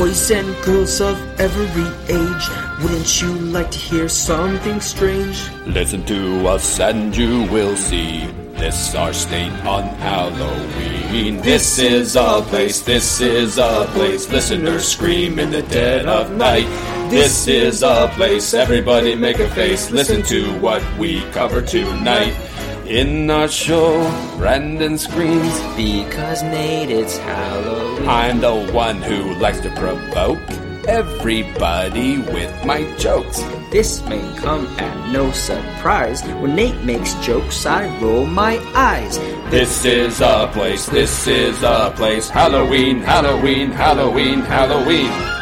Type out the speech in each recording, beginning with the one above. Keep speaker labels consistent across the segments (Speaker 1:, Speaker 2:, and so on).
Speaker 1: Boys and girls of every age, wouldn't you like to hear something strange?
Speaker 2: Listen to us and you will see. This our state on Halloween. This is a place, this is a place. Listeners scream in the dead of night. This is a place, everybody make a face. Listen to what we cover tonight. In our show, Brandon screams.
Speaker 1: Because Nate, it's Halloween.
Speaker 2: I'm the one who likes to provoke everybody with my jokes.
Speaker 1: This may come at no surprise. When Nate makes jokes, I roll my eyes.
Speaker 2: This is a place, this is a place. Halloween, Halloween, Halloween, Halloween.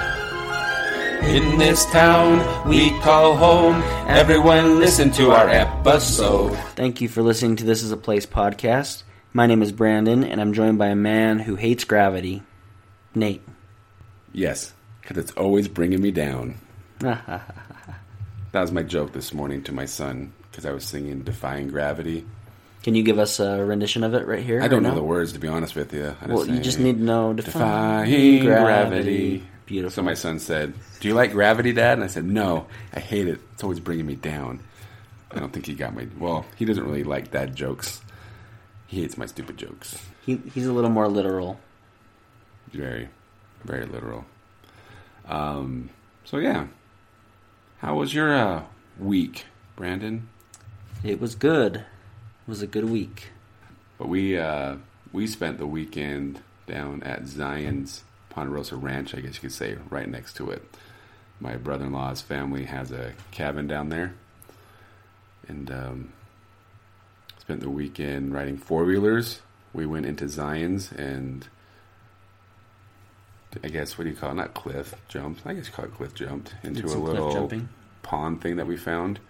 Speaker 2: In this town we call home. Everyone listen to our episode.
Speaker 1: Thank you for listening to This Is a Place podcast. My name is Brandon, and I'm joined by a man who hates gravity, Nate.
Speaker 3: Yes, because it's always bringing me down. that was my joke this morning to my son because I was singing "Defying Gravity."
Speaker 1: Can you give us a rendition of it right here?
Speaker 3: I don't
Speaker 1: right
Speaker 3: know
Speaker 1: now?
Speaker 3: the words to be honest with you. I
Speaker 1: Well, you
Speaker 3: say,
Speaker 1: just need to know
Speaker 3: defying gravity.
Speaker 1: Beautiful.
Speaker 3: So my son said, "Do you like gravity, Dad?" And I said, "No, I hate it. It's always bringing me down." I don't think he got my. Well, he doesn't really like dad jokes. He hates my stupid jokes.
Speaker 1: he, he's a little more literal.
Speaker 3: Very, very literal. Um. So yeah, how was your uh, week, Brandon?
Speaker 1: It was good. It was a good week.
Speaker 3: But we uh, we spent the weekend down at Zion's Ponderosa Ranch, I guess you could say, right next to it. My brother-in-law's family has a cabin down there, and um, spent the weekend riding four wheelers. We went into Zion's and I guess what do you call it? Not cliff jumped. I guess you call it cliff jumped into a little pond thing that we found.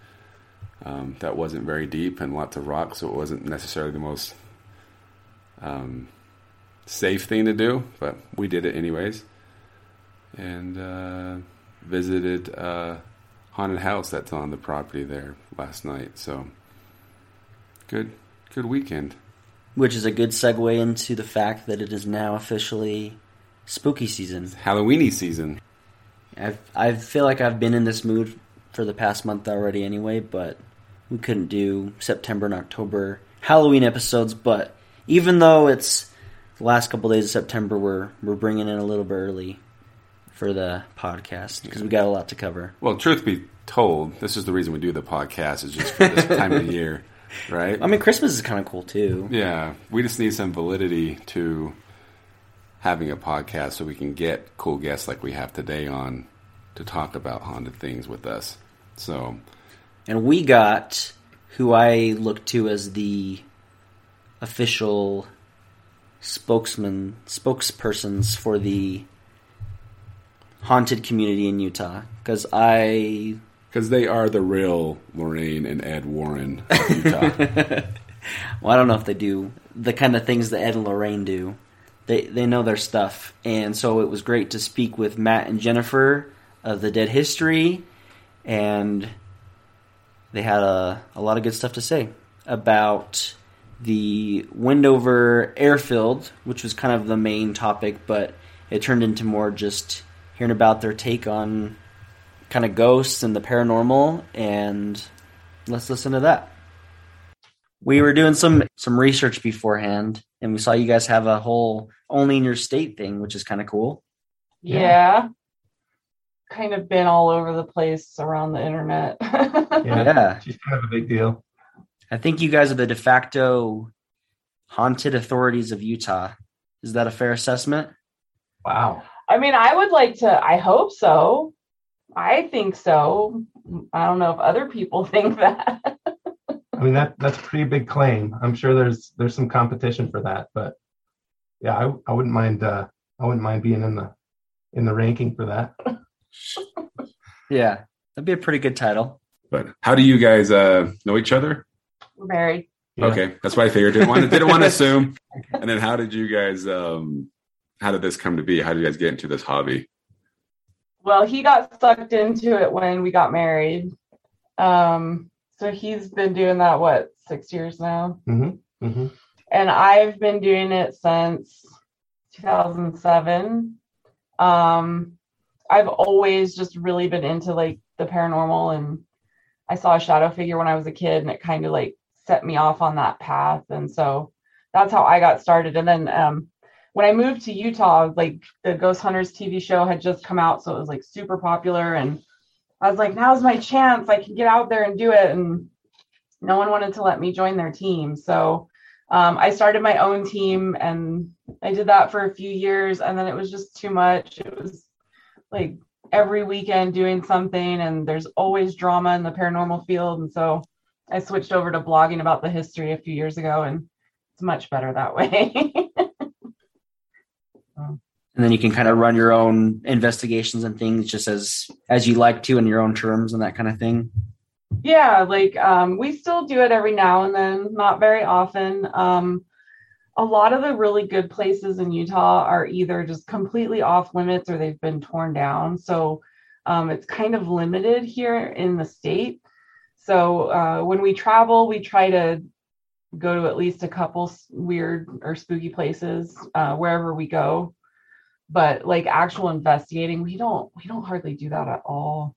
Speaker 3: Um, that wasn't very deep and lots of rocks, so it wasn't necessarily the most um, safe thing to do, but we did it anyways. And uh, visited a haunted house that's on the property there last night. So good, good weekend.
Speaker 1: Which is a good segue into the fact that it is now officially spooky season.
Speaker 3: Halloweeny season.
Speaker 1: I I feel like I've been in this mood for the past month already anyway, but we couldn't do September and October Halloween episodes. But even though it's the last couple days of September, we're we're bringing in a little bit early for the podcast because we got a lot to cover.
Speaker 3: Well, truth be told, this is the reason we do the podcast is just for this time of year, right?
Speaker 1: I mean, Christmas is kind of cool too.
Speaker 3: Yeah, we just need some validity to having a podcast so we can get cool guests like we have today on to talk about haunted things with us. So,
Speaker 1: And we got who I look to as the official spokesman, spokespersons for the haunted community in Utah. Because I,
Speaker 3: because they are the real Lorraine and Ed Warren of Utah.
Speaker 1: well, I don't know if they do the kind of things that Ed and Lorraine do. They they know their stuff, and so it was great to speak with Matt and Jennifer of the Dead History, and they had a, a lot of good stuff to say about the Wendover airfield, which was kind of the main topic, but it turned into more just hearing about their take on kind of ghosts and the paranormal, and let's listen to that. We were doing some some research beforehand, and we saw you guys have a whole only in your state thing, which is kind of cool.
Speaker 4: Yeah. Kind of been all over the place around the internet.
Speaker 5: Yeah.
Speaker 1: Yeah.
Speaker 5: She's kind of a big deal.
Speaker 1: I think you guys are the de facto haunted authorities of Utah. Is that a fair assessment?
Speaker 5: Wow.
Speaker 4: I mean, I would like to, I hope so. I think so. I don't know if other people think that.
Speaker 5: I mean that that's a pretty big claim. I'm sure there's there's some competition for that, but yeah, I, I wouldn't mind uh I wouldn't mind being in the in the ranking for that.
Speaker 1: Yeah, that'd be a pretty good title.
Speaker 3: but how do you guys uh, know each other?
Speaker 4: We're married.
Speaker 5: Yeah.
Speaker 3: Okay, that's what I figured. Didn't want to, didn't want to assume. And then how did you guys? Um, how did this come to be? How did you guys get into this hobby?
Speaker 4: Well, he got sucked into it when we got married. Um, so he's been doing that, what, six years now?
Speaker 5: Mm-hmm. Mm-hmm.
Speaker 4: and I've been doing it since 2007. Um, I've always just really been into like the paranormal and I saw a shadow figure when I was a kid and it kind of like set me off on that path. And so that's how I got started. And then um, when I moved to Utah, like the Ghost Hunters TV show had just come out, so it was like super popular. And I was like, now's my chance. I can get out there and do it. And no one wanted to let me join their team. So um, I started my own team and I did that for a few years. And then it was just too much. It was like every weekend doing something, and there's always drama in the paranormal field. And so I switched over to blogging about the history a few years ago, and it's much better that way.
Speaker 1: and then you can kind of run your own investigations and things just as as you like to in your own terms and that kind of thing.
Speaker 4: Yeah like um, we still do it every now and then not very often. Um, a lot of the really good places in utah are either just completely off limits or they've been torn down. So um, it's kind of limited here in the state so uh, when we travel we try to go to at least a couple weird or spooky places uh, wherever we go. But like actual investigating we don't we don't hardly do that at all.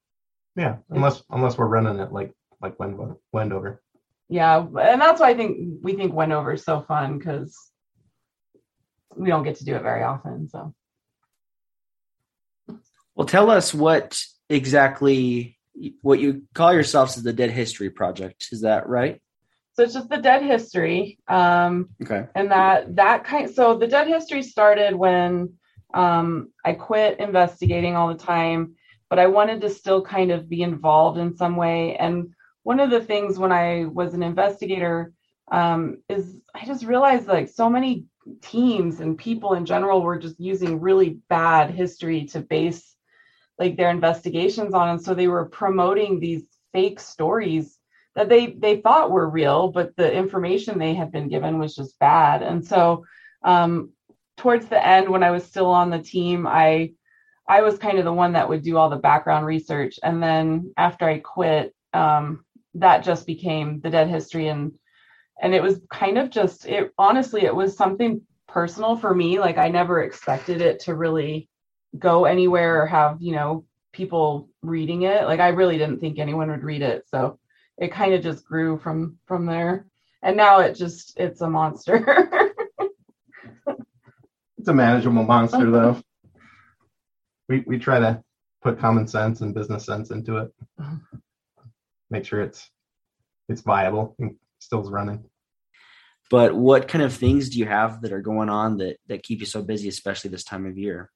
Speaker 5: Yeah, unless unless we're running it like like Wend- Wendover.
Speaker 4: yeah and that's why i think we think wendover is so fun because we don't get to do it very often so.
Speaker 1: Well tell us what exactly what you call yourselves is the dead history project. Is that right?
Speaker 4: So it's just the dead history um
Speaker 1: okay.
Speaker 4: and that that kind so the dead history started when um i quit investigating all the time but i wanted to still kind of be involved in some way. And one of the things when i was an investigator um is i just realized like so many teams and people in general were just using really bad history to base like their investigations on and so they were promoting these fake stories that they they thought were real but the information they had been given was just bad. And so um, towards the end when i was still on the team i i was kind of the one that would do all the background research. And then after i quit um, that just became the dead history. And and it was kind of just it honestly it was something personal for me. Like i never expected it to really go anywhere or have you know people reading it like i really didn't think anyone would read it so it kind of just grew from from there and now it just it's a monster
Speaker 5: It's a manageable monster though. We we try to put common sense and business sense into it. Make sure it's it's viable and still running.
Speaker 1: but what kind of things do you have that are going on that that keep you so busy especially this time of year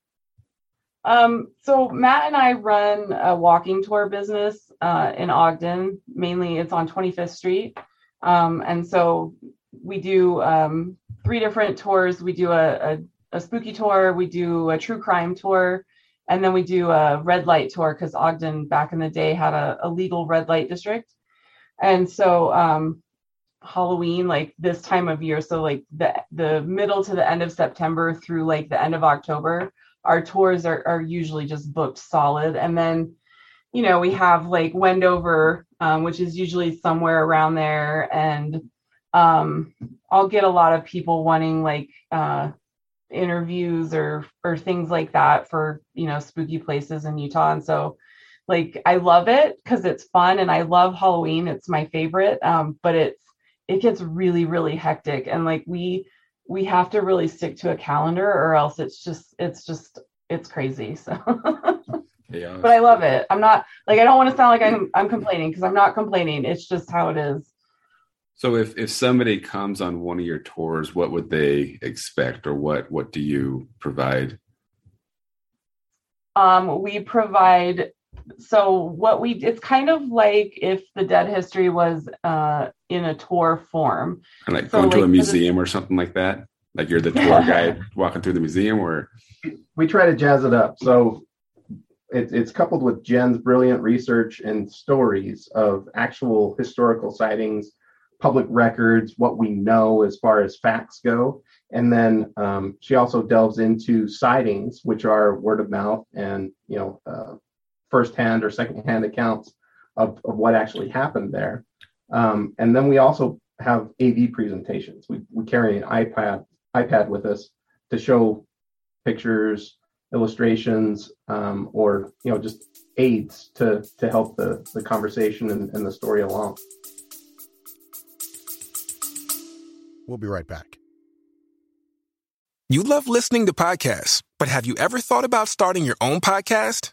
Speaker 4: um so matt and i run a walking tour business uh, in ogden. Mainly it's on 25th street. Um and so we do um three different tours. We do a, a, a spooky tour. We do a true crime tour. And then we do a red light tour because ogden back in the day had a, a legal red light district. And so um halloween like this time of year so like the the middle to the end of september through like the end of october our tours are, are usually just booked solid. And then you know we have like wendover um, which is usually somewhere around there. And um, i'll get a lot of people wanting like uh, interviews or or things like that for you know spooky places in utah. And so like i love it because it's fun and i love halloween. It's my favorite. Um, but it's it gets really really hectic. And like we we have to really stick to a calendar or else it's just it's just it's crazy so
Speaker 3: Yeah.
Speaker 4: but i love it i'm not like i don't want to sound like i'm i'm complaining because i'm not complaining it's just how it is
Speaker 3: So if if somebody comes on one of your tours, what would they expect, or what what do you provide?
Speaker 4: um we provide so what we it's kind of like if the dead history was uh in a tour form
Speaker 3: Kind of like
Speaker 4: So,
Speaker 3: going to a
Speaker 4: like, for the-
Speaker 3: museum or something like that. Like you're the tour guide walking through the museum, or
Speaker 5: we try to jazz it up. So it, it's coupled with Jen's brilliant research and stories of actual historical sightings, public records, what we know as far as facts go. And then um, she also delves into sightings, which are word of mouth and you know uh, firsthand or secondhand accounts of, of what actually happened there. Um, and then we also have AV presentations. We, we carry an iPad iPad with us to show pictures, illustrations, um, or you know just aids to to help the the conversation and, and the story along.
Speaker 6: We'll be right back.
Speaker 7: You love listening to podcasts, but have you ever thought about starting your own podcast?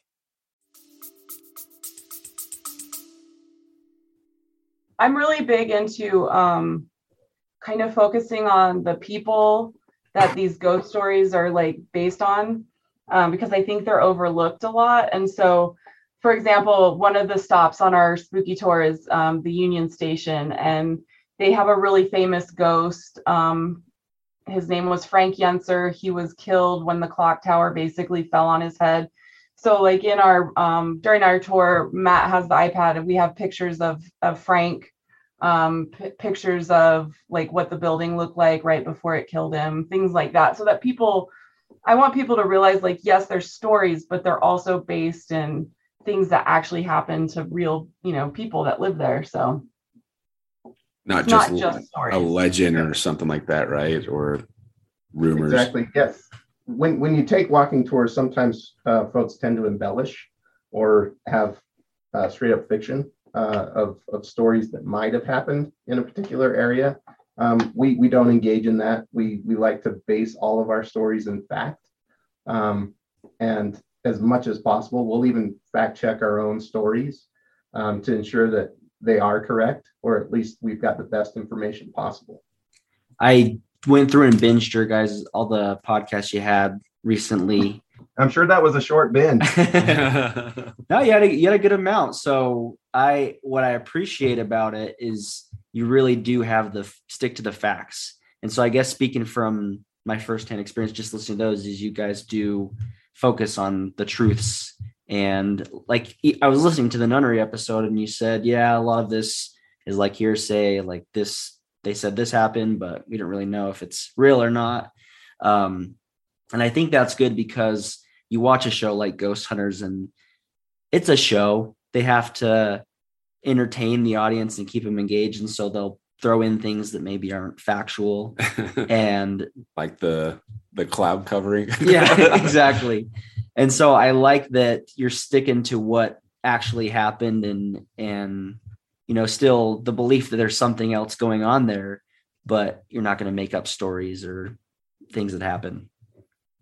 Speaker 4: I'm really big into um, kind of focusing on the people that these ghost stories are like based on um, because I think they're overlooked a lot. And so, for example, one of the stops on our spooky tour is um, the Union Station, and they have a really famous ghost. Um, his name was Frank Yenser. He was killed when the clock tower basically fell on his head. So, like in our um, during our tour, Matt has the iPad, and we have pictures of of Frank um, p- pictures of like what the building looked like right before it killed him, things like that, so that people, I want people to realize like, yes, there's stories, but they're also based in things that actually happen to real, you know, people that live there. So
Speaker 3: Not just,
Speaker 4: not just
Speaker 3: a legend or something like that, right? Or rumors.
Speaker 5: Exactly. Yes. When when you take walking tours, sometimes uh, folks tend to embellish or have uh, straight up fiction uh, of of stories that might have happened in a particular area. Um, we we don't engage in that. We we like to base all of our stories in fact, um, and as much as possible, we'll even fact check our own stories um, to ensure that they are correct, or at least we've got the best information possible.
Speaker 1: I went through and binged your guys all the podcasts you had recently.
Speaker 5: I'm sure that was a short binge.
Speaker 1: no, you had a you had a good amount. So I what I appreciate about it is you really do have the stick to the facts. And so I guess speaking from my firsthand experience, just listening to those, is you guys do focus on the truths. And like I was listening to the nunnery episode, and you said, yeah, a lot of this is like hearsay, like this. They said this happened, but we don't really know if it's real or not. Um, and I think that's good because you watch a show like Ghost Hunters and it's a show. They have to entertain the audience and keep them engaged. And so they'll throw in things that maybe aren't factual. And
Speaker 3: like the the cloud covering.
Speaker 1: yeah, exactly. And so I like that you're sticking to what actually happened and and you know still the belief that there's something else going on there, but you're not going to make up stories or things that happen.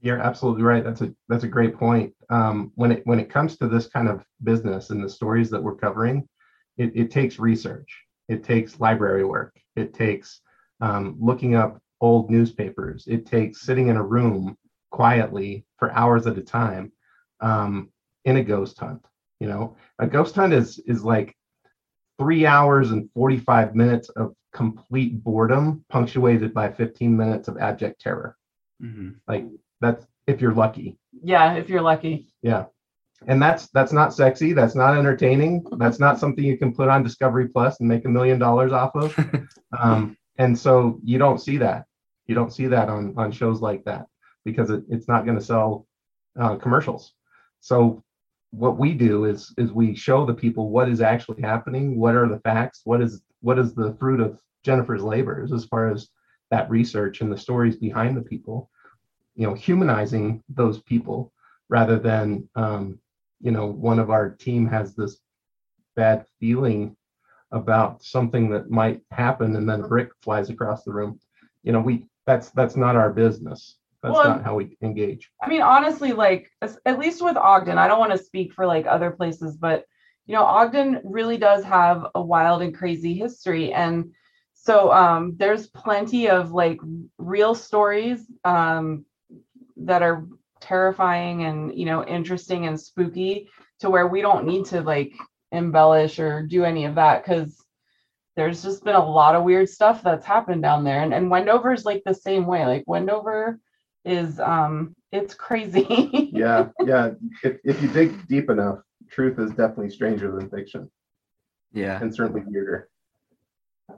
Speaker 5: You're absolutely right. That's a that's a great point. Um, when it when it comes to this kind of business and the stories that we're covering, it, it takes research. It takes library work. It takes um, looking up old newspapers. It takes sitting in a room quietly for hours at a time um, in a ghost hunt. You know, a ghost hunt is is like three hours and 45 minutes of complete boredom punctuated by 15 minutes of abject terror. Like that's if you're lucky.
Speaker 4: Yeah, if you're lucky.
Speaker 5: yeah. And that's that's not sexy that's not entertaining that's not something you can put on discovery plus and make a million dollars off of. Um, and so you don't see that. You don't see that on on shows like that because it, it's not going to sell uh, commercials. So what we do is is we show the people what is actually happening what are the facts what is what is the fruit of jennifer's labors as far as that research and the stories behind the people you know humanizing those people rather than um, you know one of our team has this bad feeling about something that might happen and then a brick flies across the room. You know we that's that's not our business that's
Speaker 4: Well,
Speaker 5: not how we engage.
Speaker 4: I mean, honestly, like at least with Ogden, I don't want to speak for like other places, but you know, Ogden really does have a wild and crazy history, and so um, there's plenty of like real stories um, that are terrifying and you know interesting and spooky to where we don't need to like embellish or do any of that because there's just been a lot of weird stuff that's happened down there and, and wendover's like the same way like wendover is um it's crazy.
Speaker 5: yeah, yeah. If if you dig deep enough, truth is definitely stranger than fiction,
Speaker 1: Yeah.
Speaker 5: and certainly weirder.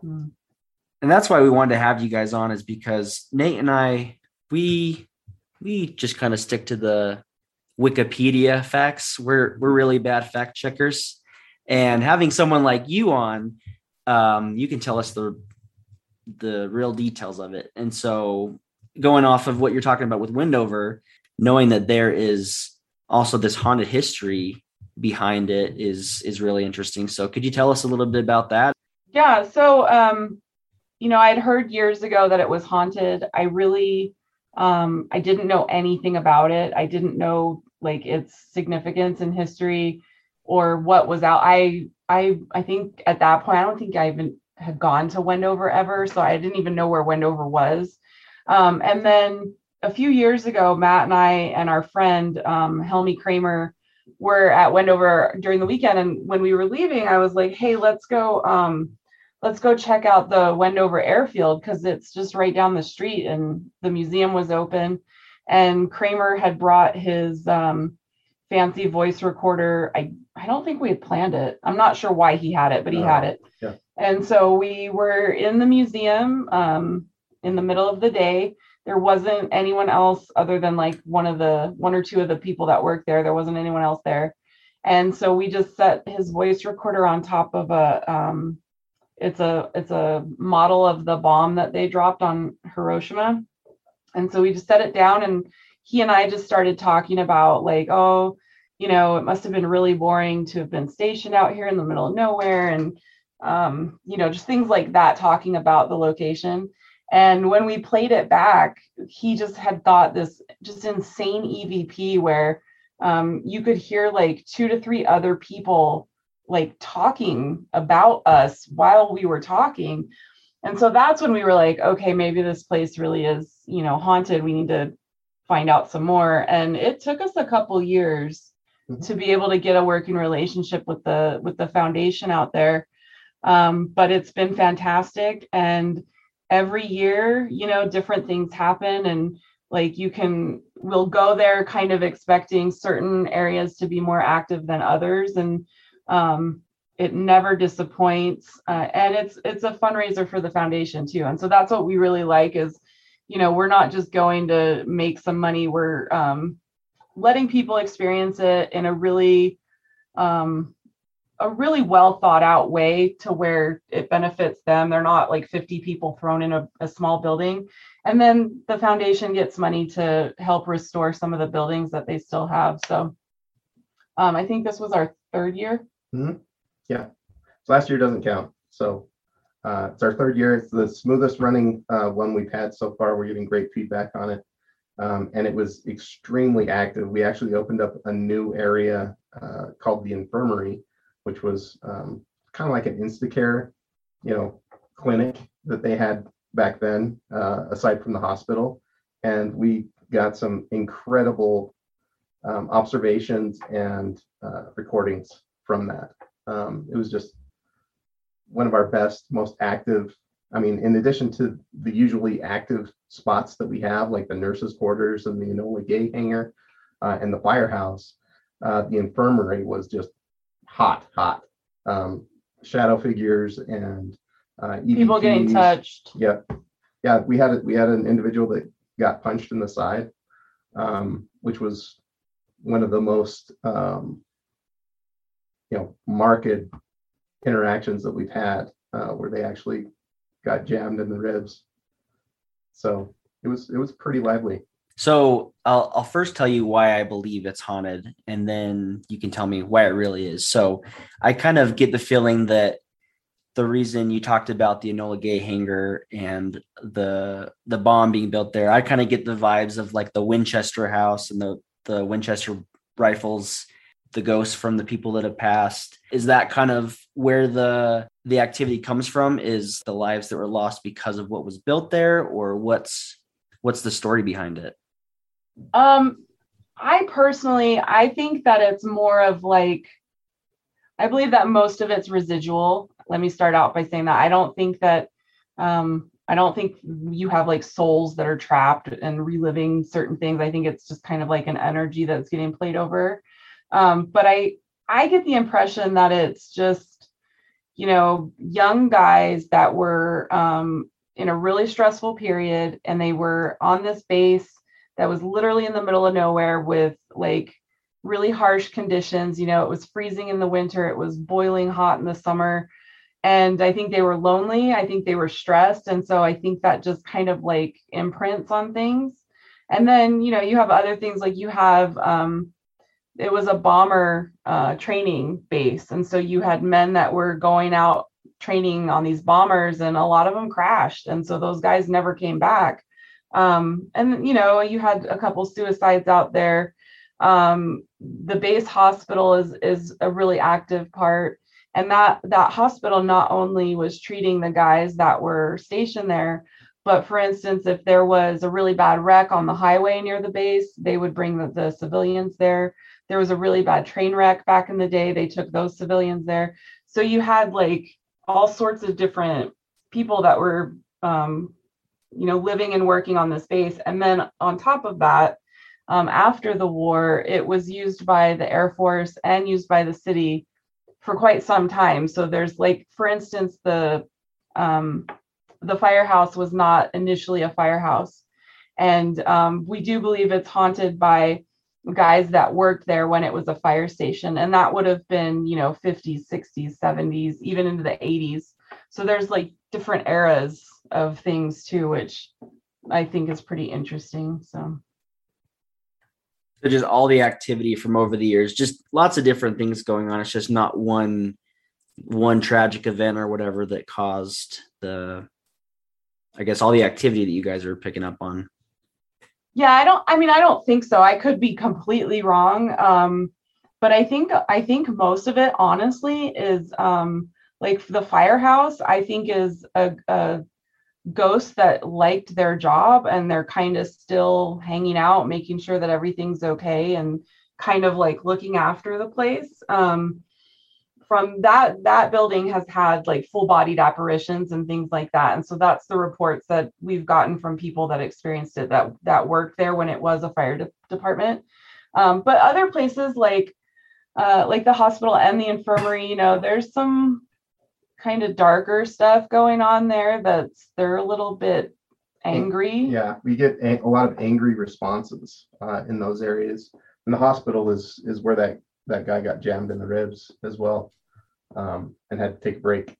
Speaker 4: Mm.
Speaker 1: and that's why we wanted to have you guys on is because Nate and I we we just kind of stick to the Wikipedia facts. We're we're really bad fact checkers, and having someone like you on, um, you can tell us the the real details of it. And so, going off of what you're talking about with Wendover, knowing that there is also this haunted history behind it is is really interesting. So, could you tell us a little bit about that?
Speaker 4: Yeah. So, um, you know, I'd heard years ago that it was haunted. I really, um, I didn't know anything about it. I didn't know like its significance in history or what was out. I, I, I think at that point, I don't think I even had gone to Wendover ever, so I didn't even know where Wendover was. Um, and then a few years ago, Matt and I and our friend um, Helmy Kramer were at Wendover during the weekend, and when we were leaving, I was like, "Hey, let's go." Um, let's go check out the Wendover airfield because it's just right down the street and the museum was open. And Kramer had brought his um, fancy voice recorder. I, I don't think we had planned it. I'm not sure why he had it, but he
Speaker 5: No.
Speaker 4: had it.
Speaker 5: Yeah.
Speaker 4: And so we were in the museum um, in the middle of the day. There wasn't anyone else other than like one of the one or two of the people that worked there. There wasn't anyone else there. And so we just set his voice recorder on top of a um, it's a it's a model of the bomb that they dropped on Hiroshima. And so we just set it down and he and I just started talking about like, oh, you know, it must have been really boring to have been stationed out here in the middle of nowhere and um, you know, just things like that, talking about the location. And when we played it back, he just had thought this just insane EVP where um, you could hear like two to three other people like talking about us while we were talking. And so that's when we were like, okay, maybe this place really is, you know, haunted. We need to find out some more. And it took us a couple years
Speaker 5: Mhm.
Speaker 4: to be able to get a working relationship with the with the foundation out there. Um, but it's been fantastic. And every year, you know, different things happen and like you can we'll go there kind of expecting certain areas to be more active than others and um, it never disappoints uh, and it's it's a fundraiser for the foundation too and so that's what we really like is you know we're not just going to make some money we're um, letting people experience it in a really um, a really well thought out way to where it benefits them they're not like 50 people thrown in a, a small building and then the foundation gets money to help restore some of the buildings that they still have so um, i think this was our third year
Speaker 5: So last year doesn't count. So uh, it's our third year. It's the smoothest running uh, one we've had so far. We're getting great feedback on it. Um, and it was extremely active. We actually opened up a new area uh, called the infirmary, which was um, kind of like an Instacare, you know, clinic that they had back then, uh, aside from the hospital. And we got some incredible um, observations and uh, recordings from that. Um, it was just one of our best, most active. I mean, in addition to the usually active spots that we have, like the nurses' quarters and the Enola Gay hangar uh, and the firehouse, uh, the infirmary was just hot, hot. Um, shadow figures and uh,
Speaker 4: people getting
Speaker 5: EVPs.
Speaker 4: touched
Speaker 5: Yeah, yeah. We had a, we had an individual that got punched in the side, um, which was one of the most um, you know marked interactions that we've had, uh, where they actually got jammed in the ribs. So it was it was pretty lively.
Speaker 1: So I'll I'll first tell you why I believe it's haunted, and then you can tell me why it really is. So I kind of get the feeling that the reason you talked about the Enola Gay hangar and the the bomb being built there, I kind of get the vibes of like the Winchester house and the the Winchester rifles, the ghosts from the people that have passed. Is that kind of where the the activity comes from? Is the lives that were lost because of what was built there, or what's what's the story behind it?
Speaker 4: Um, I personally, I think that it's more of like, I believe that most of it's residual. Let me start out by saying that I don't think that, um, I don't think you have like souls that are trapped and reliving certain things. I think it's just kind of like an energy that's getting played over. Um, but I I get the impression that it's just, you know, young guys that were um, in a really stressful period and they were on this base that was literally in the middle of nowhere with like really harsh conditions. You know, it was freezing in the winter, it was boiling hot in the summer. And I think they were lonely. I think they were stressed. And so I think that just kind of like imprints on things. And then, you know, you have other things like you have, um, it was a bomber uh, training base. And so you had men that were going out training on these bombers, and a lot of them crashed. And so those guys never came back. Um, and, you know, you had a couple suicides out there. Um, the base hospital is is a really active part. And that that hospital not only was treating the guys that were stationed there but for instance if there was a really bad wreck on the highway near the base they would bring the, the civilians there. There was a really bad train wreck back in the day. They took those civilians there. So you had like all sorts of different people that were um, you know living and working on this base and then on top of that um, after the war it was used by the air force and used by the city for quite some time. So there's like for instance the um, the firehouse was not initially a firehouse. And um, we do believe it's haunted by guys that worked there when it was a fire station. And that would have been you know 50s 60s 70s even into the 80s so there's like different eras of things too which i think is pretty interesting so
Speaker 1: So just all the activity from over the years, just lots of different things going on. It's just not one one tragic event or whatever that caused the I guess all the activity that you guys are picking up on.
Speaker 4: Yeah, I don't I mean I don't think so. I could be completely wrong. Um but I think I think most of it honestly is um like the firehouse I think is a, a ghost that liked their job and they're kind of still hanging out making sure that everything's okay and kind of like looking after the place. Um from that that building has had like full bodied apparitions and things like that and so that's the reports that we've gotten from people that experienced it that that worked there when it was a fire de- department um, but other places like uh, like the hospital and the infirmary you know there's some kind of darker stuff going on there that's they're a little bit angry
Speaker 5: Yeah, we get a, a lot of angry responses uh, in those areas. And the hospital is is where that that guy got jammed in the ribs as well, um, and had to take a break.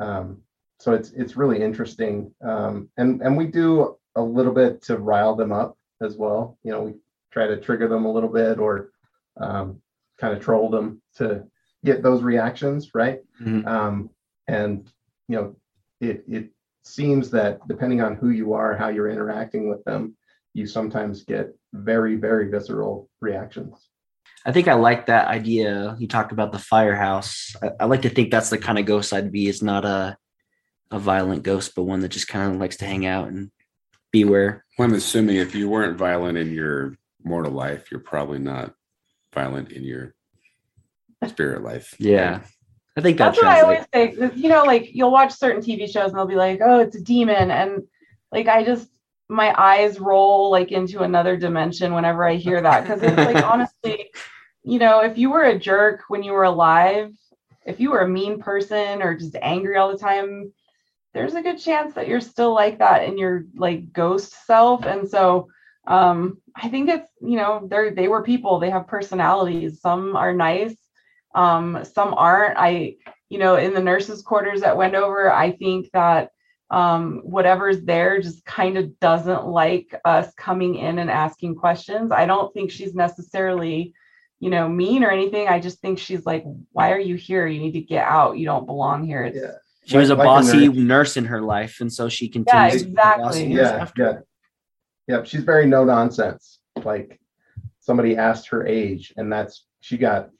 Speaker 5: Um, so it's it's really interesting, um, and and we do a little bit to rile them up as well. You know, we try to trigger them a little bit or um, kind of troll them to get those reactions, right?
Speaker 1: Mhm.
Speaker 5: Um, and you know, it it seems that depending on who you are, how you're interacting with them, you sometimes get very, very visceral reactions.
Speaker 1: I think I like that idea. You talked about the firehouse. I, I like to think that's the kind of ghost I'd be. Is not a a violent ghost, but one that just kind of likes to hang out and beware.
Speaker 3: Well, I'm assuming if you weren't violent in your mortal life, you're probably not violent in your spirit life.
Speaker 1: Yeah, I think that
Speaker 4: that's what I always say. You know, like you'll watch certain TV shows and they'll be like, "Oh, it's a demon," and like I just my eyes roll like into another dimension whenever I hear that because it's like honestly, you know, if you were a jerk when you were alive, if you were a mean person or just angry all the time, there's a good chance that you're still like that in your like ghost self, and so um i think it's you know they're they were people they have personalities some are nice um some aren't i you know in the nurses quarters at wendover i think that um whatever's there just kind of doesn't like us coming in and asking questions i don't think she's necessarily you know mean or anything i just think she's like why are you here you need to get out you don't belong here it's
Speaker 5: Yeah.
Speaker 1: She was a
Speaker 5: Like- like a
Speaker 1: bossy
Speaker 5: nurse.
Speaker 1: nurse in her life, and so she continues. to be
Speaker 4: exactly.
Speaker 1: bossy
Speaker 5: Yeah,
Speaker 1: after.
Speaker 5: yeah. Yeah, she's very no nonsense. Like somebody asked her age, and that's she got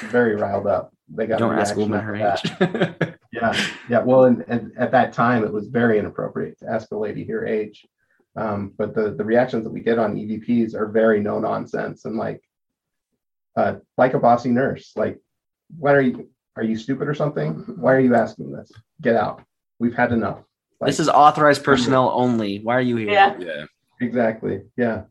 Speaker 5: very riled up. They got
Speaker 1: Don't ask a
Speaker 5: reaction
Speaker 1: woman her
Speaker 5: off that.
Speaker 1: age.
Speaker 5: Yeah, yeah. Well, and, and at that time, it was very inappropriate to ask a lady her age. Um, but the the reactions that we get on EVPs are very no nonsense and like, uh, like a bossy nurse. Like, what are you? Are you stupid or something? Why are you asking this? Get out. We've had enough. Like,
Speaker 1: this is authorized personnel only. Why are you here?
Speaker 4: Yeah.
Speaker 3: Yeah.
Speaker 5: exactly. Yeah.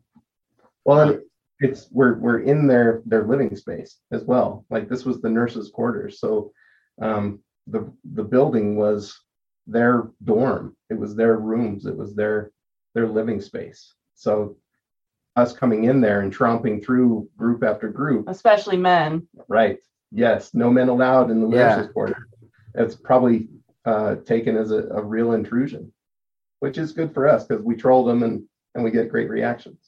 Speaker 5: Well, and it's we're we're in their their living space as well. Like this was the nurses' quarters, so um, the the building was their dorm. It was their rooms. It was their their living space. So us coming in there and tromping through group after group,
Speaker 4: Especially men.
Speaker 5: right? Yes, no men allowed in the
Speaker 1: Yeah.
Speaker 5: nurses' quarter. It's probably uh, taken as a, a real intrusion, which is good for us because we troll them and and we get great reactions.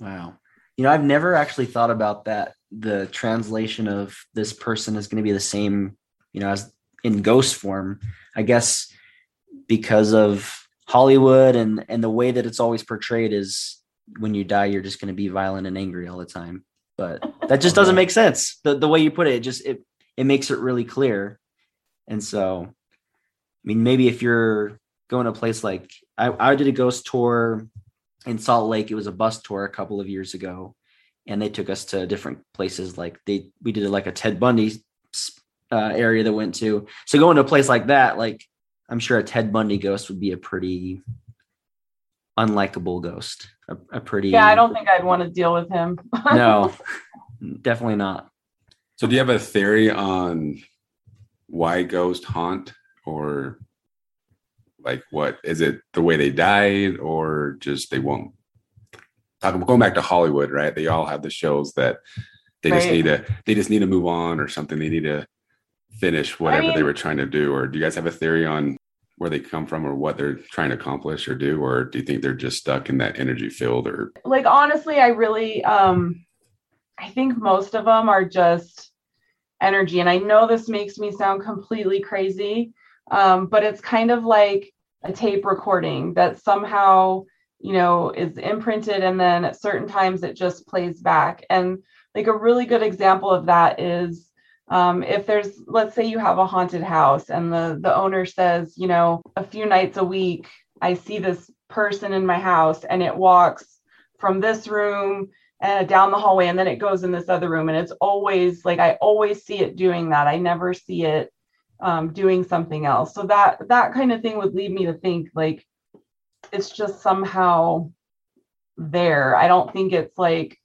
Speaker 1: Wow. You know, I've never actually thought about that. The translation of this person is going to be the same, you know, as in ghost form. I guess because of Hollywood and and the way that it's always portrayed is when you die, you're just going to be violent and angry all the time. But that just doesn't make sense. The the way you put it, it just it it makes it really clear. And so, I mean, maybe if you're going to a place like I, I did a ghost tour in Salt Lake. It was a bus tour a couple of years ago, and they took us to different places. Like they, we did like a Ted Bundy uh, area that went to. So going to a place like that, like I'm sure a Ted Bundy ghost would be a pretty unlikable ghost. A, a pretty
Speaker 4: Yeah, I don't think I'd want to deal with him.
Speaker 1: no, definitely not.
Speaker 3: So do you have a theory on why ghosts haunt or like what is it the way they died or just they won't Talking- going back to Hollywood, right? They all have the shows that they just need to they just need to move on or something. They need to finish whatever they
Speaker 4: mean-
Speaker 3: were trying to do. Or do you guys have a theory on where they come from or what they're trying to accomplish or do? Or do you think they're just stuck in that energy field or
Speaker 4: like honestly, I really um I think most of them are just energy. And I know this makes me sound completely crazy, um, but it's kind of like a tape recording that somehow, you know, is imprinted and then at certain times it just plays back. And like a really good example of that is um, if there's let's say you have a haunted house and the the owner says, you know, a few nights a week, I see this person in my house and it walks from this room uh, down the hallway and then it goes in this other room and it's always like i always see it doing that i never see it um, doing something else. So that that kind of thing would lead me to think like it's just somehow there. I don't think it's like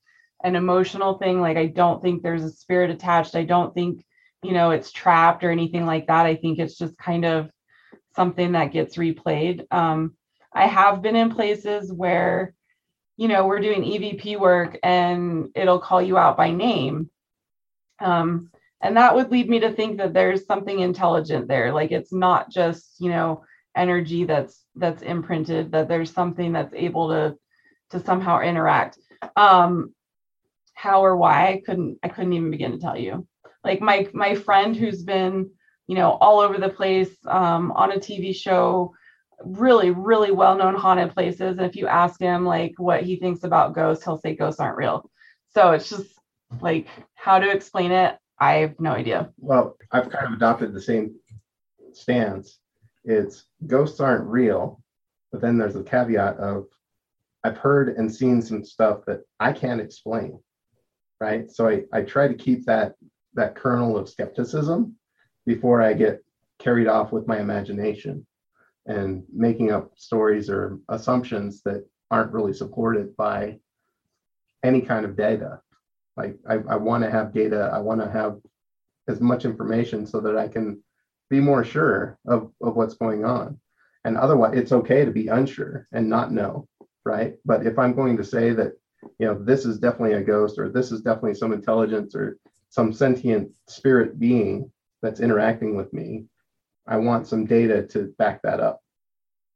Speaker 4: an emotional thing. Like i don't think there's a spirit attached. I don't think you know it's trapped or anything like that. I think it's just kind of something that gets replayed. Um, i have been in places where you know, we're doing EVP work and it'll call you out by name. Um, and that would lead me to think that there's something intelligent there. Like it's not just, you know, energy that's that's imprinted, that there's something that's able to to somehow interact. Um, how or why I couldn't I couldn't even begin to tell you. Like my my friend who's been, you know, all over the place um, on a TV show, really really well-known haunted places and if you ask him like what he thinks about ghosts he'll say ghosts aren't real so it's just like how to explain it i have no idea
Speaker 5: Well, I've kind of adopted the same stance. It's ghosts aren't real, but then there's a caveat of I've heard and seen some stuff that I can't explain. Right. So I, I try to keep that that kernel of skepticism before I get carried off with my imagination and making up stories or assumptions that aren't really supported by any kind of data. Like I, I want to have data, I want to have as much information so that I can be more sure of, of what's going on. And otherwise, it's okay to be unsure and not know, right? But if I'm going to say that, you know, this is definitely a ghost or this is definitely some intelligence or some sentient spirit being that's interacting with me, I want some data to back that up.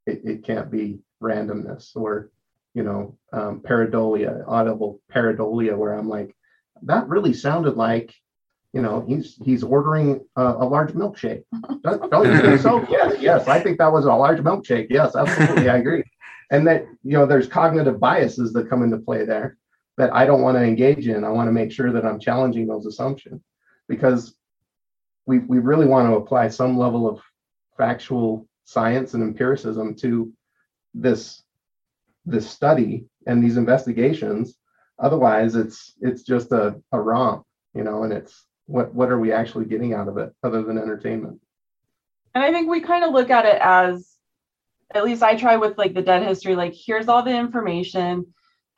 Speaker 5: It, it can't be randomness or, you know, um, pareidolia, audible pareidolia, where I'm like, that really sounded like you know he's he's ordering a, a large milkshake. Don't, don't you think so? Yes yes i think that was a large milkshake. Yes absolutely i agree. And that you know there's cognitive biases that come into play there that i don't want to engage in. I want to make sure that i'm challenging those assumptions because we we really want to apply some level of factual science and empiricism to this this study and these investigations otherwise it's it's just a, a romp you know and it's what what are we actually getting out of it other than entertainment
Speaker 4: And I think we kind of look at it as, at least I try with like the dead history, like here's all the information.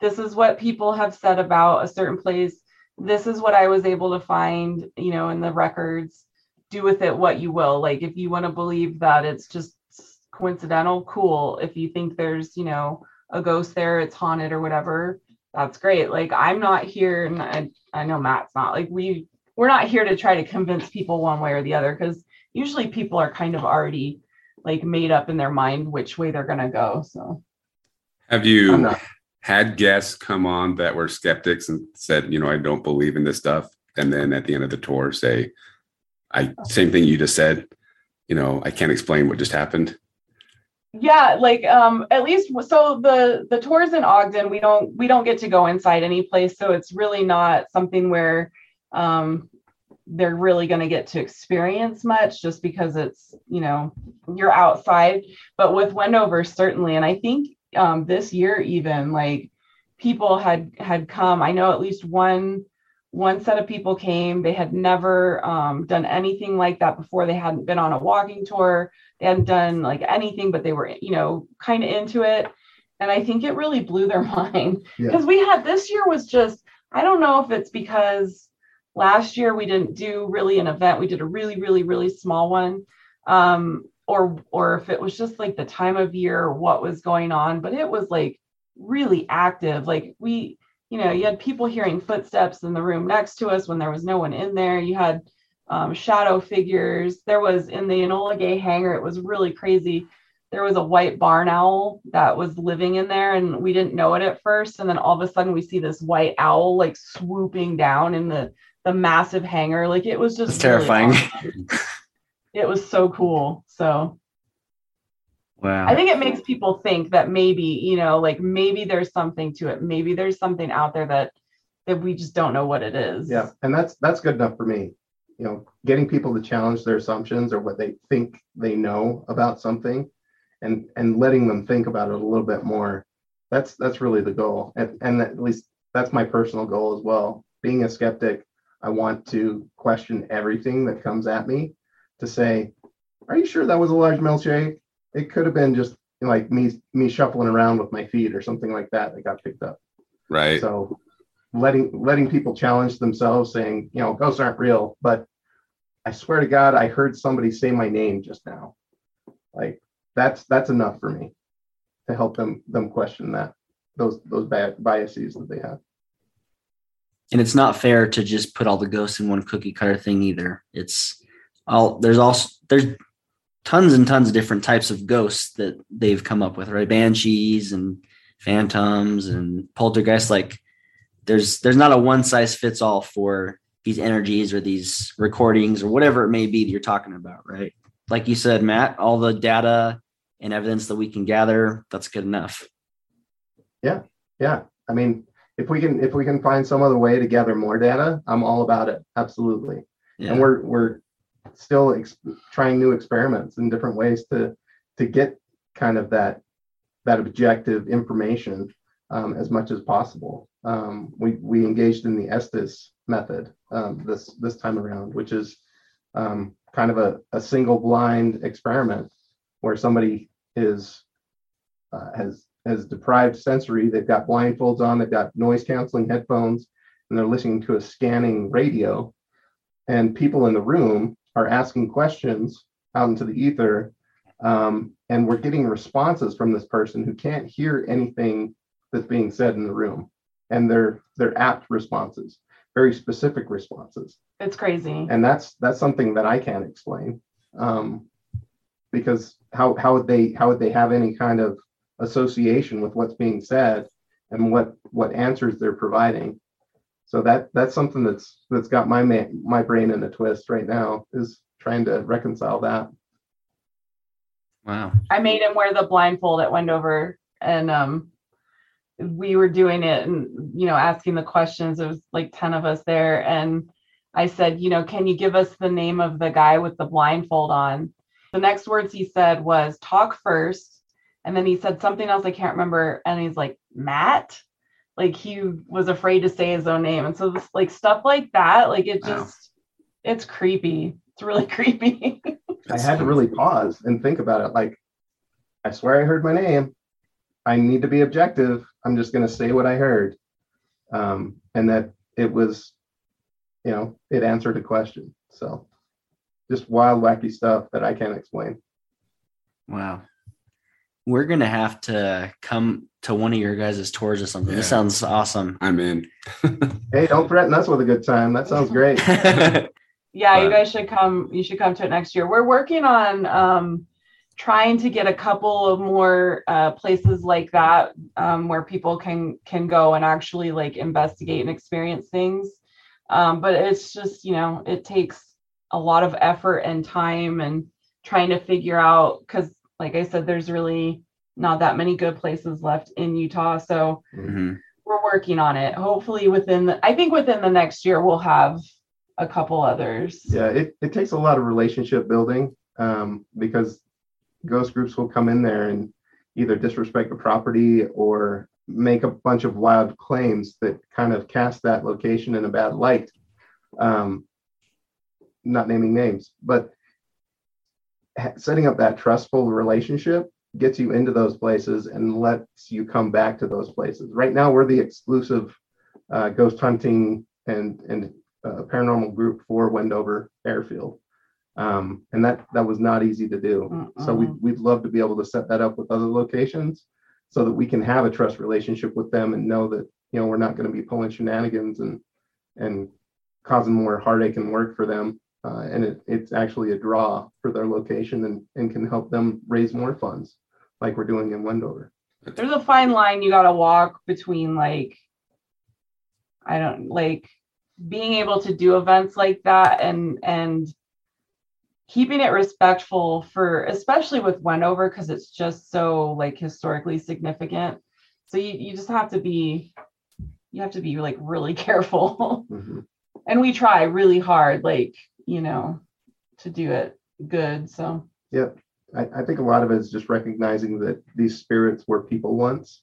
Speaker 4: This is what people have said about a certain place. This is what I was able to find, you know, in the records. Do with it what you will. Like if you want to believe that it's just coincidental, cool. If you think there's, you know, a ghost there, it's haunted or whatever, that's great. Like I'm not here, and I, I know Matt's not. Like we we're not here to try to convince people one way or the other because usually people are kind of already like made up in their mind which way they're gonna go. So
Speaker 3: Have you had guests come on that were skeptics and said, you know, I don't believe in this stuff, and then at the end of the tour say, I same thing you just said, you know, I can't explain what just happened.
Speaker 4: Yeah like um at least so the the tours in ogden we don't we don't get to go inside any place so it's really not something where um they're really going to get to experience much just because it's you know you're outside. But with wendover certainly and i think um this year even like people had had come. I know at least one one set of people came. They had never um, done anything like that before. They hadn't been on a walking tour they hadn't done like anything but they were you know kind of into it. And i think it really blew their mind.
Speaker 5: Yeah.
Speaker 4: because we had this year was just i don't know if it's because last year we didn't do really an event. We did a really really really small one um or or if it was just like the time of year what was going on but it was like really active. Like we you know you had people hearing footsteps in the room next to us when there was no one in there. You had um, shadow figures. There was in the Enola Gay hangar, it was really crazy. There was a white barn owl that was living in there, and we didn't know it at first. And then all of a sudden, we see this white owl like swooping down in the the massive hangar. Like it was just
Speaker 1: That's
Speaker 4: really
Speaker 1: terrifying.
Speaker 4: awesome. it was so cool. So
Speaker 1: Wow.
Speaker 4: I think it makes people think that maybe, you know, like maybe there's something to it. Maybe there's something out there that that we just don't know what it is.
Speaker 5: Yeah, and that's that's good enough for me. You know, getting people to challenge their assumptions or what they think they know about something, and and letting them think about it a little bit more. That's that's really the goal, and and at least that's my personal goal as well. Being a skeptic, I want to question everything that comes at me to say, "Are you sure that was a large milkshake? It could have been just like me me shuffling around with my feet or something like that that got picked up."
Speaker 3: Right.
Speaker 5: So letting letting people challenge themselves, saying, you know, ghosts aren't real, but I swear to God, I heard somebody say my name just now. Like that's that's enough for me to help them them question that those those bad biases that they have.
Speaker 1: and it's not fair to just put all the ghosts in one cookie cutter thing either. It's all there's also there's tons and tons of different types of ghosts that they've come up with, right? Banshees and phantoms and poltergeists. Like there's there's not a one size fits all for these energies or these recordings or whatever it may be that you're talking about, right? Like you said, Matt, all the data and evidence that we can gather, that's good enough.
Speaker 5: Yeah, Yeah. I mean, if we can if we can find some other way to gather more data, I'm all about it. Absolutely.
Speaker 1: Yeah.
Speaker 5: and we're we're still ex- trying new experiments in different ways to to get kind of that that objective information um, as much as possible. Um, we we engaged in the Estes method um, this this time around, which is um, kind of a, a single blind experiment where somebody is uh, has has deprived sensory. They've got blindfolds on. They've got noise canceling headphones, and they're listening to a scanning radio and people in the room are asking questions out into the ether um, and we're getting responses from this person who can't hear anything that's being said in the room and they're they're apt responses very specific responses
Speaker 4: It's crazy.
Speaker 5: and that's that's something that i can't explain um, because how how would they how would they have any kind of association with what's being said and what what answers they're providing so that that's something that's that's got my ma- my brain in a twist right now is trying to reconcile that
Speaker 1: Wow.
Speaker 4: I made him wear the blindfold at Wendover and um we were doing it and you know asking the questions there was like 10 of us there and I said, you know, can you give us the name of the guy with the blindfold on? The next words he said was talk first and then he said something else I can't remember and he's like Matt like he was afraid to say his own name and so this like stuff like that like it
Speaker 1: Wow.
Speaker 4: just it's creepy it's really creepy
Speaker 5: I had to really pause and think about it. Like, I swear I heard my name. I need to be objective. I'm just going to say what I heard. Um, and that it was, you know, it answered a question. So just wild, wacky stuff that I can't explain.
Speaker 1: Wow. We're gonna have to come to one of your guys' tours or something. This sounds awesome.
Speaker 3: I'm in.
Speaker 5: Hey, don't threaten us with a good time. That sounds great.
Speaker 4: Yeah, you guys should come. You should come to it next year. We're working on um, trying to get a couple of more uh, places like that um, where people can can go and actually like investigate and experience things. Um, but it's just you know it takes a lot of effort and time and trying to figure out because like I said, there's really not that many good places left in Utah. So
Speaker 1: Mhm.
Speaker 4: we're working on it. Hopefully within the I think within the next year we'll have a couple others.
Speaker 5: yeah, it, it takes a lot of relationship building um, because ghost groups will come in there and either disrespect the property or make a bunch of wild claims that kind of cast that location in a bad light. Um, not naming names, but setting up that trustful relationship gets you into those places and lets you come back to those places. Right now, we're the exclusive uh, ghost hunting and and uh, paranormal group for Wendover Airfield, um, and that that was not easy to do. So we we'd love to be able to set that up with other locations, so that we can have a trust relationship with them and know that you know we're not going to be pulling shenanigans and and causing more heartache and work for them. Uh, and it, it's actually a draw for their location and, and can help them raise more funds like we're doing in Wendover.
Speaker 4: There's a fine line you got to walk between like I don't like being able to do events like that and and keeping it respectful for especially with Wendover because it's just so like historically significant. So you, you just have to be you have to be like really careful.
Speaker 5: Mhm.
Speaker 4: and we try really hard like, you know, to do it good. So
Speaker 5: Yep. I, I think a lot of it is just recognizing that these spirits were people once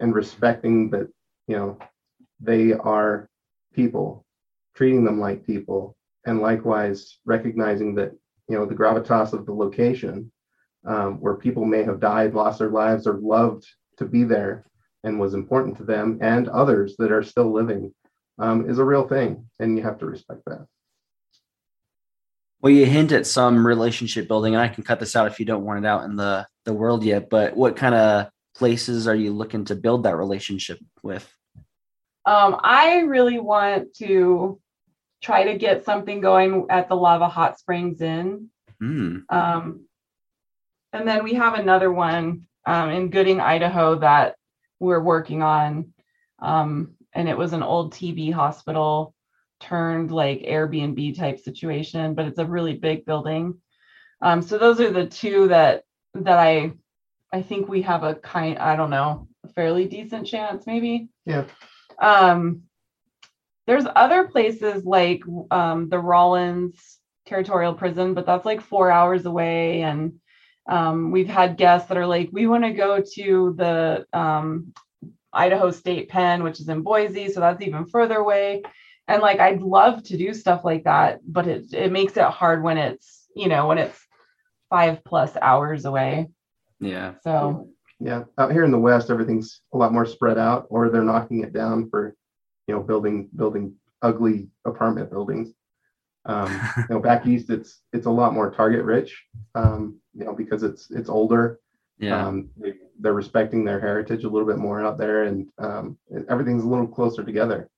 Speaker 5: and respecting that, you know, they are people, treating them like people, and likewise recognizing that, you know, the gravitas of the location um, where people may have died, lost their lives, or loved to be there and was important to them and others that are still living um, is a real thing. And you have to respect that.
Speaker 1: Well, you hint at some relationship building, and I can cut this out if you don't want it out in the the world yet. But what kind of places are you looking to build that relationship with?
Speaker 4: Um, I really want to try to get something going at the Lava Hot Springs Inn.
Speaker 1: Hmm.
Speaker 4: Um, and then we have another one um, in Gooding, Idaho that we're working on. Um, and it was an old TB hospital turned like Airbnb type situation, but it's a really big building. Um, so those are the two that that I I think we have a kind I don't know a fairly decent chance maybe.
Speaker 5: Yeah.
Speaker 4: Um, there's other places like um, the Rawlins Territorial Prison, but that's like four hours away. And um, we've had guests that are like, we want to go to the um, Idaho State Pen, which is in Boise, so that's even further away. And like, I'd love to do stuff like that, but it it makes it hard when it's you know when it's five plus hours away.
Speaker 1: Yeah.
Speaker 4: So
Speaker 5: Yeah, out here in the West, everything's a lot more spread out, or they're knocking it down for, you know, building building ugly apartment buildings. Um, you know, back east, it's it's a lot more target rich, um, you know, because it's it's older.
Speaker 1: Yeah.
Speaker 5: Um, they, they're respecting their heritage a little bit more out there, and um, everything's a little closer together.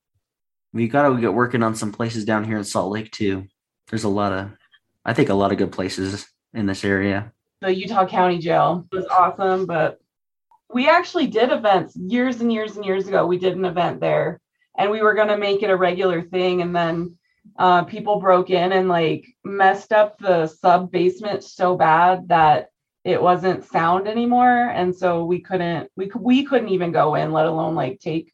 Speaker 1: we got to get working on some places down here in Salt Lake too. There's a lot of, I think, a lot of good places in this area.
Speaker 4: the Utah County Jail was awesome, but we actually did events years and years and years ago. We did an event there and we were going to make it a regular thing. And then uh, people broke in and like messed up the sub basement so bad that it wasn't sound anymore. And so we couldn't, we, we couldn't even go in, let alone like take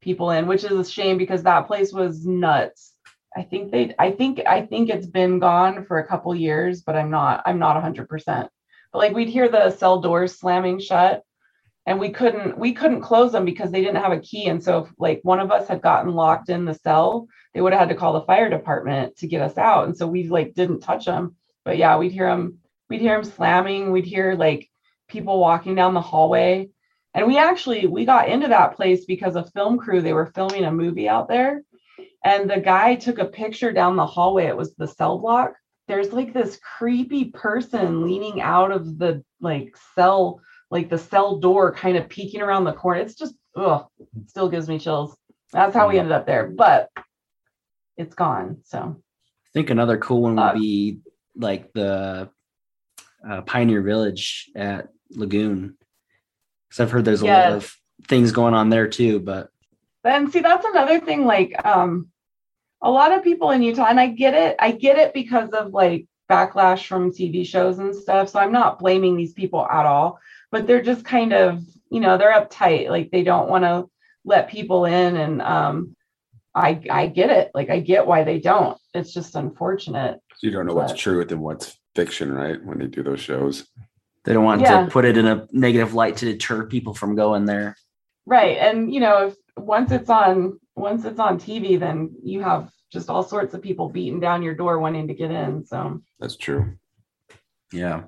Speaker 4: people in, which is a shame because that place was nuts. I think they, I think, I think it's been gone for a couple years, but I'm not, I'm not hundred percent but like we'd hear the cell doors slamming shut and we couldn't we couldn't close them because they didn't have a key and so if like one of us had gotten locked in the cell they would have had to call the fire department to get us out and so we like didn't touch them but yeah, we'd hear them. We'd hear them slamming. We'd hear like people walking down the hallway. And we actually we got into that place because a film crew they were filming a movie out there, and the guy took a picture down the hallway. It was the cell block. There's like this creepy person leaning out of the like cell, like the cell door, kind of peeking around the corner. It's just ugh, it still gives me chills. That's how we ended up there, but it's gone. So
Speaker 1: I think another cool one would
Speaker 4: Uh,
Speaker 1: be like the uh, Pioneer Village at Lagoon, because I've heard there's a lot of things going on there too. But
Speaker 4: then see that's another thing like um a lot of people in utah and i get it i get it because of like backlash from tv shows and stuff so i'm not blaming these people at all but they're just kind of you know they're uptight like they don't want to let people in and um i i get it like i get why they don't it's just unfortunate
Speaker 3: You don't know what's
Speaker 4: true
Speaker 3: truth and what's fiction, right? When they do those shows.
Speaker 1: they don't want
Speaker 4: Yeah.
Speaker 1: to put it in a negative light to deter people from going there.
Speaker 4: right and you know if once it's on once it's on tv then you have just all sorts of people beating down your door wanting to get in so
Speaker 3: That's true.
Speaker 1: Yeah.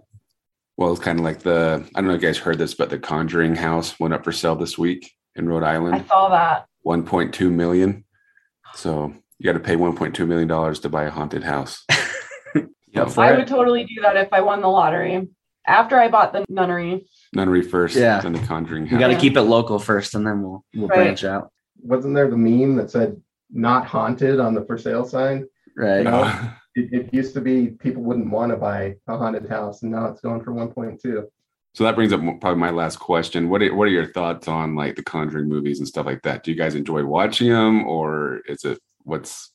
Speaker 3: Well, it's kind of like the I don't know if you guys heard this, but the Conjuring house went up for sale this week in Rhode Island.
Speaker 4: i saw that
Speaker 3: 1.2 million. So you got to pay 1.2 million dollars to buy a haunted house.
Speaker 1: Yeah,
Speaker 4: I
Speaker 1: it.
Speaker 4: would totally do that if I won the lottery. After I bought the nunnery.
Speaker 3: Nunnery first,
Speaker 1: Yeah.
Speaker 3: then the Conjuring House.
Speaker 1: You got to keep it local first, and then we'll we'll
Speaker 4: Right.
Speaker 1: branch out.
Speaker 5: Wasn't there the meme that said "not haunted" on the for sale sign?
Speaker 1: Right.
Speaker 3: Uh,
Speaker 5: It, it used to be people wouldn't want to buy a haunted house, and now it's going for 1.2.
Speaker 3: so that brings up probably my last question. What are, what are your thoughts on like the Conjuring movies and stuff like that? Do you guys enjoy watching them, or is it what's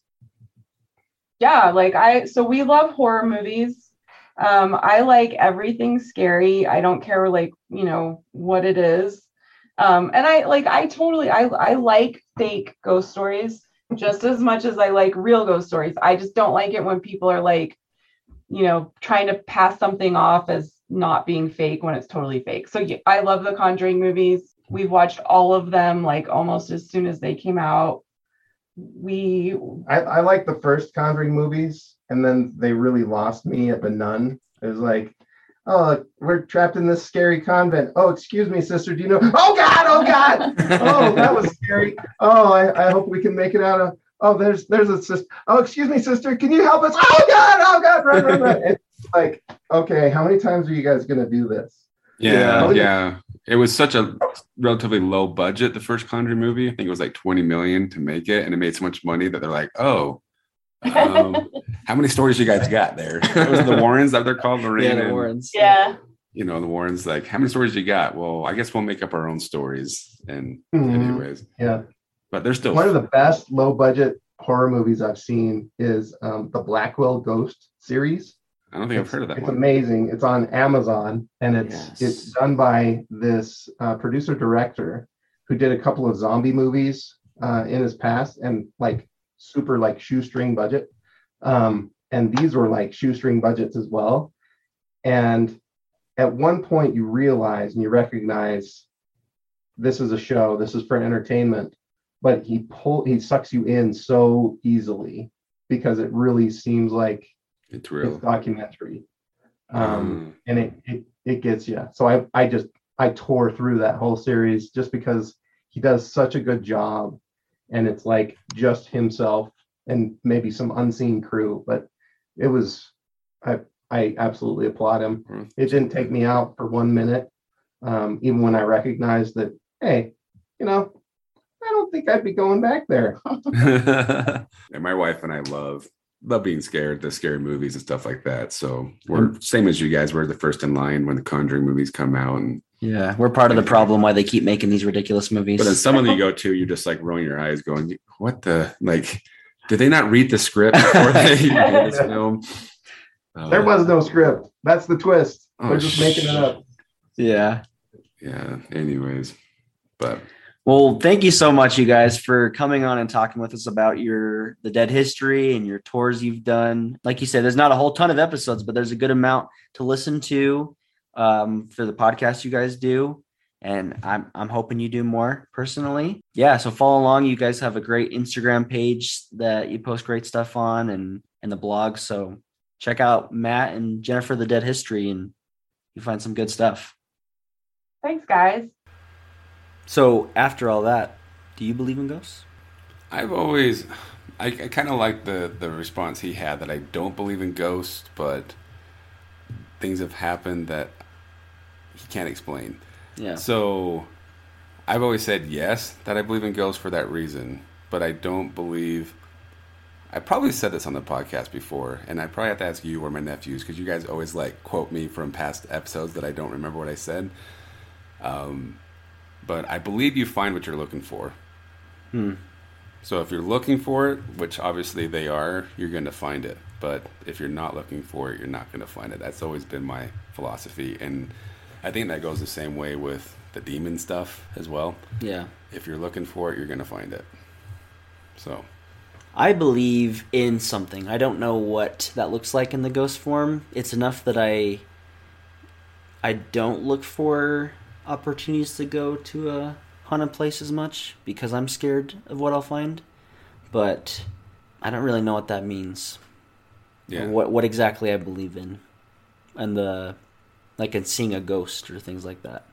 Speaker 4: Yeah, like I so we love horror movies. Um, I like everything scary. I don't care like, you know, what it is. Um, and I like I totally I I like fake ghost stories just as much as I like real ghost stories. I just don't like it when people are like, you know, trying to pass something off as not being fake when it's totally fake. So yeah, I love the Conjuring movies. We've watched all of them like almost as soon as they came out. We
Speaker 5: I, I like the first Conjuring movies, and then they really lost me at the Nun. It was like, oh, we're trapped in this scary convent. Oh, excuse me, sister. Do you know? Oh God! Oh God! Oh, that was scary. Oh, I, I hope we can make it out of. Oh, there's there's a sister. Oh, excuse me, sister. Can you help us? Oh God! Oh God! Run, run, run! It's like, okay, how many times are you guys gonna do this?
Speaker 3: yeah,
Speaker 5: Yeah.
Speaker 3: yeah. It was such a relatively low budget, the first Conjuring movie. I think it was like 20 million to make it, and it made so much money that they're like, oh, um, how many stories you guys got there? it was the Warrens that they're called, Lorraine.
Speaker 1: Yeah, the
Speaker 3: and,
Speaker 1: Warrens.
Speaker 4: yeah.
Speaker 3: You know, the Warrens, like, how many stories you got? Well, I guess we'll make up our own stories. And,
Speaker 5: Mhm.
Speaker 3: anyways,
Speaker 5: Yeah.
Speaker 3: but they're still
Speaker 5: One of the best low budget horror movies I've seen is um, the Blackwell Ghost series.
Speaker 3: I don't think I've heard of that
Speaker 5: It's
Speaker 3: one.
Speaker 5: amazing. It's on Amazon, and it's
Speaker 1: Yes.
Speaker 5: it's done by this uh, producer director who did a couple of zombie movies uh, in his past, and like super like shoestring budget. Um, and these were like shoestring budgets as well. And at one point, you realize and you recognize this is a show. This is for entertainment, but he pull he sucks you in so easily because it really seems like
Speaker 3: It's real it's
Speaker 5: documentary um
Speaker 3: Um,
Speaker 5: and it, it it gets you so i i just i tore through that whole series just because he does such a good job and it's like just himself and maybe some unseen crew but it was i i absolutely applaud him
Speaker 3: Mm.
Speaker 5: it didn't take me out for one minute um even when i recognized that hey you know i don't think i'd be going back there
Speaker 3: and my wife and I love love being scared, the scary movies and stuff like that. So we're same as you guys. We're the first in line when the Conjuring movies come out, and
Speaker 1: Yeah, we're part of the problem why they keep making these ridiculous movies.
Speaker 3: but then some of them you go to, you're just like rolling your eyes, going, "What the like? Did they not read the script before they made this film?" Uh,
Speaker 5: there was no script that's the twist
Speaker 3: Oh,
Speaker 5: they're just making it up
Speaker 1: yeah.
Speaker 3: yeah. Anyways, but
Speaker 1: Well, thank you so much, you guys, for coming on and talking with us about your the dead history and your tours you've done. Like you said, there's not a whole ton of episodes, but there's a good amount to listen to um, for the podcast you guys do. And I'm I'm hoping you do more personally. Yeah, so follow along. You guys have a great Instagram page that you post great stuff on and and the blog. So check out Matt and Jennifer the Dead History, and you find some good stuff.
Speaker 4: Thanks, guys.
Speaker 1: So after all that, do you believe in ghosts?
Speaker 3: I've always, I, I kind of like the the response he had that I don't believe in ghosts, but things have happened that he can't explain.
Speaker 1: Yeah.
Speaker 3: So I've always said yes that I believe in ghosts for that reason, but I don't believe. I probably said this on the podcast before, and I probably have to ask you or my nephews because you guys always like quote me from past episodes that I don't remember what I said. Um, but I believe you find what you're looking for.
Speaker 1: Hmm.
Speaker 3: So if you're looking for it, which obviously they are, you're going to find it. But if you're not looking for it, you're not going to find it. That's always been my philosophy, and I think that goes the same way with the demon stuff as well.
Speaker 1: Yeah.
Speaker 3: If you're looking for it, you're going to find it. So
Speaker 1: I believe in something. I don't know what that looks like in the ghost form. It's enough that I I don't look for opportunities to go to a haunted place as much because I'm scared of what I'll find. But I don't really know what that means.
Speaker 3: yeah,
Speaker 1: what what exactly I believe in. And the like in seeing a ghost or things like that.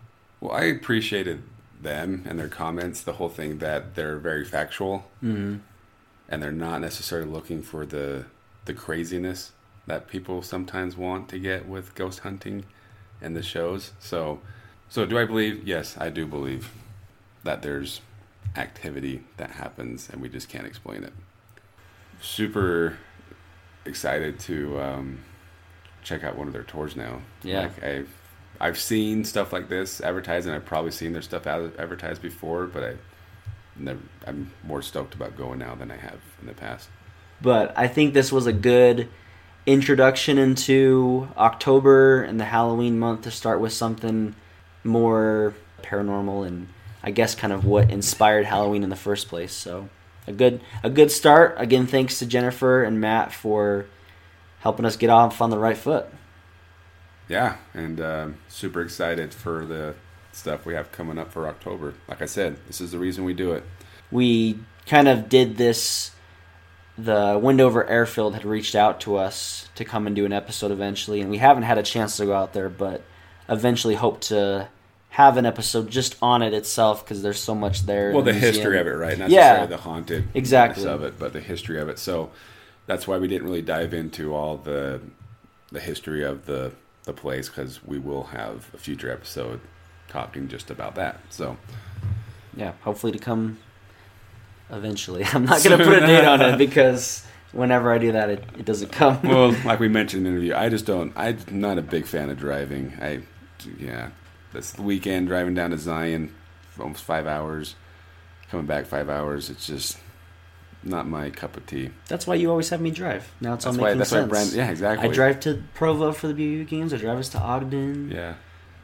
Speaker 3: well, I appreciated them and their comments. The whole thing that they're very factual
Speaker 1: Mm-hmm.
Speaker 3: and they're not necessarily looking for the the craziness that people sometimes want to get with ghost hunting and the shows. So, so do I believe? Yes, I do believe that there's activity that happens and we just can't explain it. Super excited to um, check out one of their tours now.
Speaker 1: Yeah.
Speaker 3: like I've I've seen stuff like this advertised, and I've probably seen their stuff advertised before, but I never. I'm more stoked about going now than I have in the past.
Speaker 1: But I think this was a good introduction into October and the Halloween month to start with something more paranormal and I guess kind of what inspired Halloween in the first place. So a good a good start. Again, thanks to Jennifer and Matt for helping us get off on the right foot.
Speaker 3: Yeah, and um, super excited for the stuff we have coming up for October. Like I said, this is the reason we do it.
Speaker 1: we kind of did this the Wendover Airfield had reached out to us to come and do an episode eventually and we haven't had a chance to go out there but eventually hope to have an episode just on it itself because there's so much there
Speaker 3: Well, the
Speaker 1: museum.
Speaker 3: history of it, right? Not
Speaker 1: Yeah.
Speaker 3: the haunted
Speaker 1: Exactly.
Speaker 3: of it, but the history of it. So that's why we didn't really dive into all the the history of the the place because we will have a future episode talking just about that. So
Speaker 1: yeah hopefully to come eventually i'm not going to put a date on it because whenever i do that it, it doesn't come
Speaker 3: well, like we mentioned in the interview, I just don't. I'm not a big fan of driving. I, yeah, this weekend driving down to Zion, almost five hours, coming back five hours. It's just not my cup of tea.
Speaker 1: that's why you always have me drive now it's
Speaker 3: That's
Speaker 1: all
Speaker 3: why.
Speaker 1: making
Speaker 3: That's why Brand. Yeah, exactly.
Speaker 1: i drive to provo for the bu games i drive us to ogden
Speaker 3: Yeah,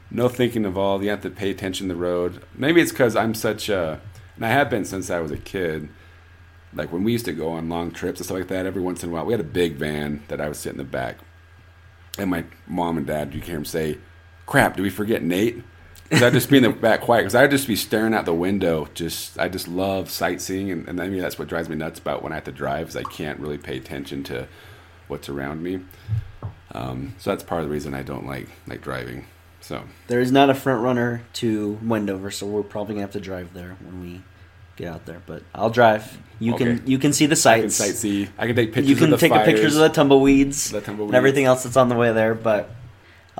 Speaker 3: no thinking involved. You have to pay attention to the road. Maybe it's because I'm such a, and I have been since I was a kid. Like when we used to go on long trips and stuff like that, every once in a while, we had a big van that I would sit in the back, and my mom and dad, you hear them say, "Crap, did we forget Nate?" Because I'd just be in the back quiet because I'd just be staring out the window. Just I just love sightseeing, and, and maybe that's what drives me nuts about when I have to drive is I can't really pay attention to what's around me. Um, so that's part of the reason I don't like like driving. So
Speaker 1: There is not a front runner to Wendover, so we're probably gonna have to drive there when we get out there. But I'll drive. You
Speaker 3: Okay.
Speaker 1: can you can see the
Speaker 3: I can
Speaker 1: sights.
Speaker 3: sightsee. I can take pictures.
Speaker 1: You can
Speaker 3: of the
Speaker 1: take the pictures of the tumbleweeds,
Speaker 3: The tumbleweeds.
Speaker 1: and everything else that's on the way there. But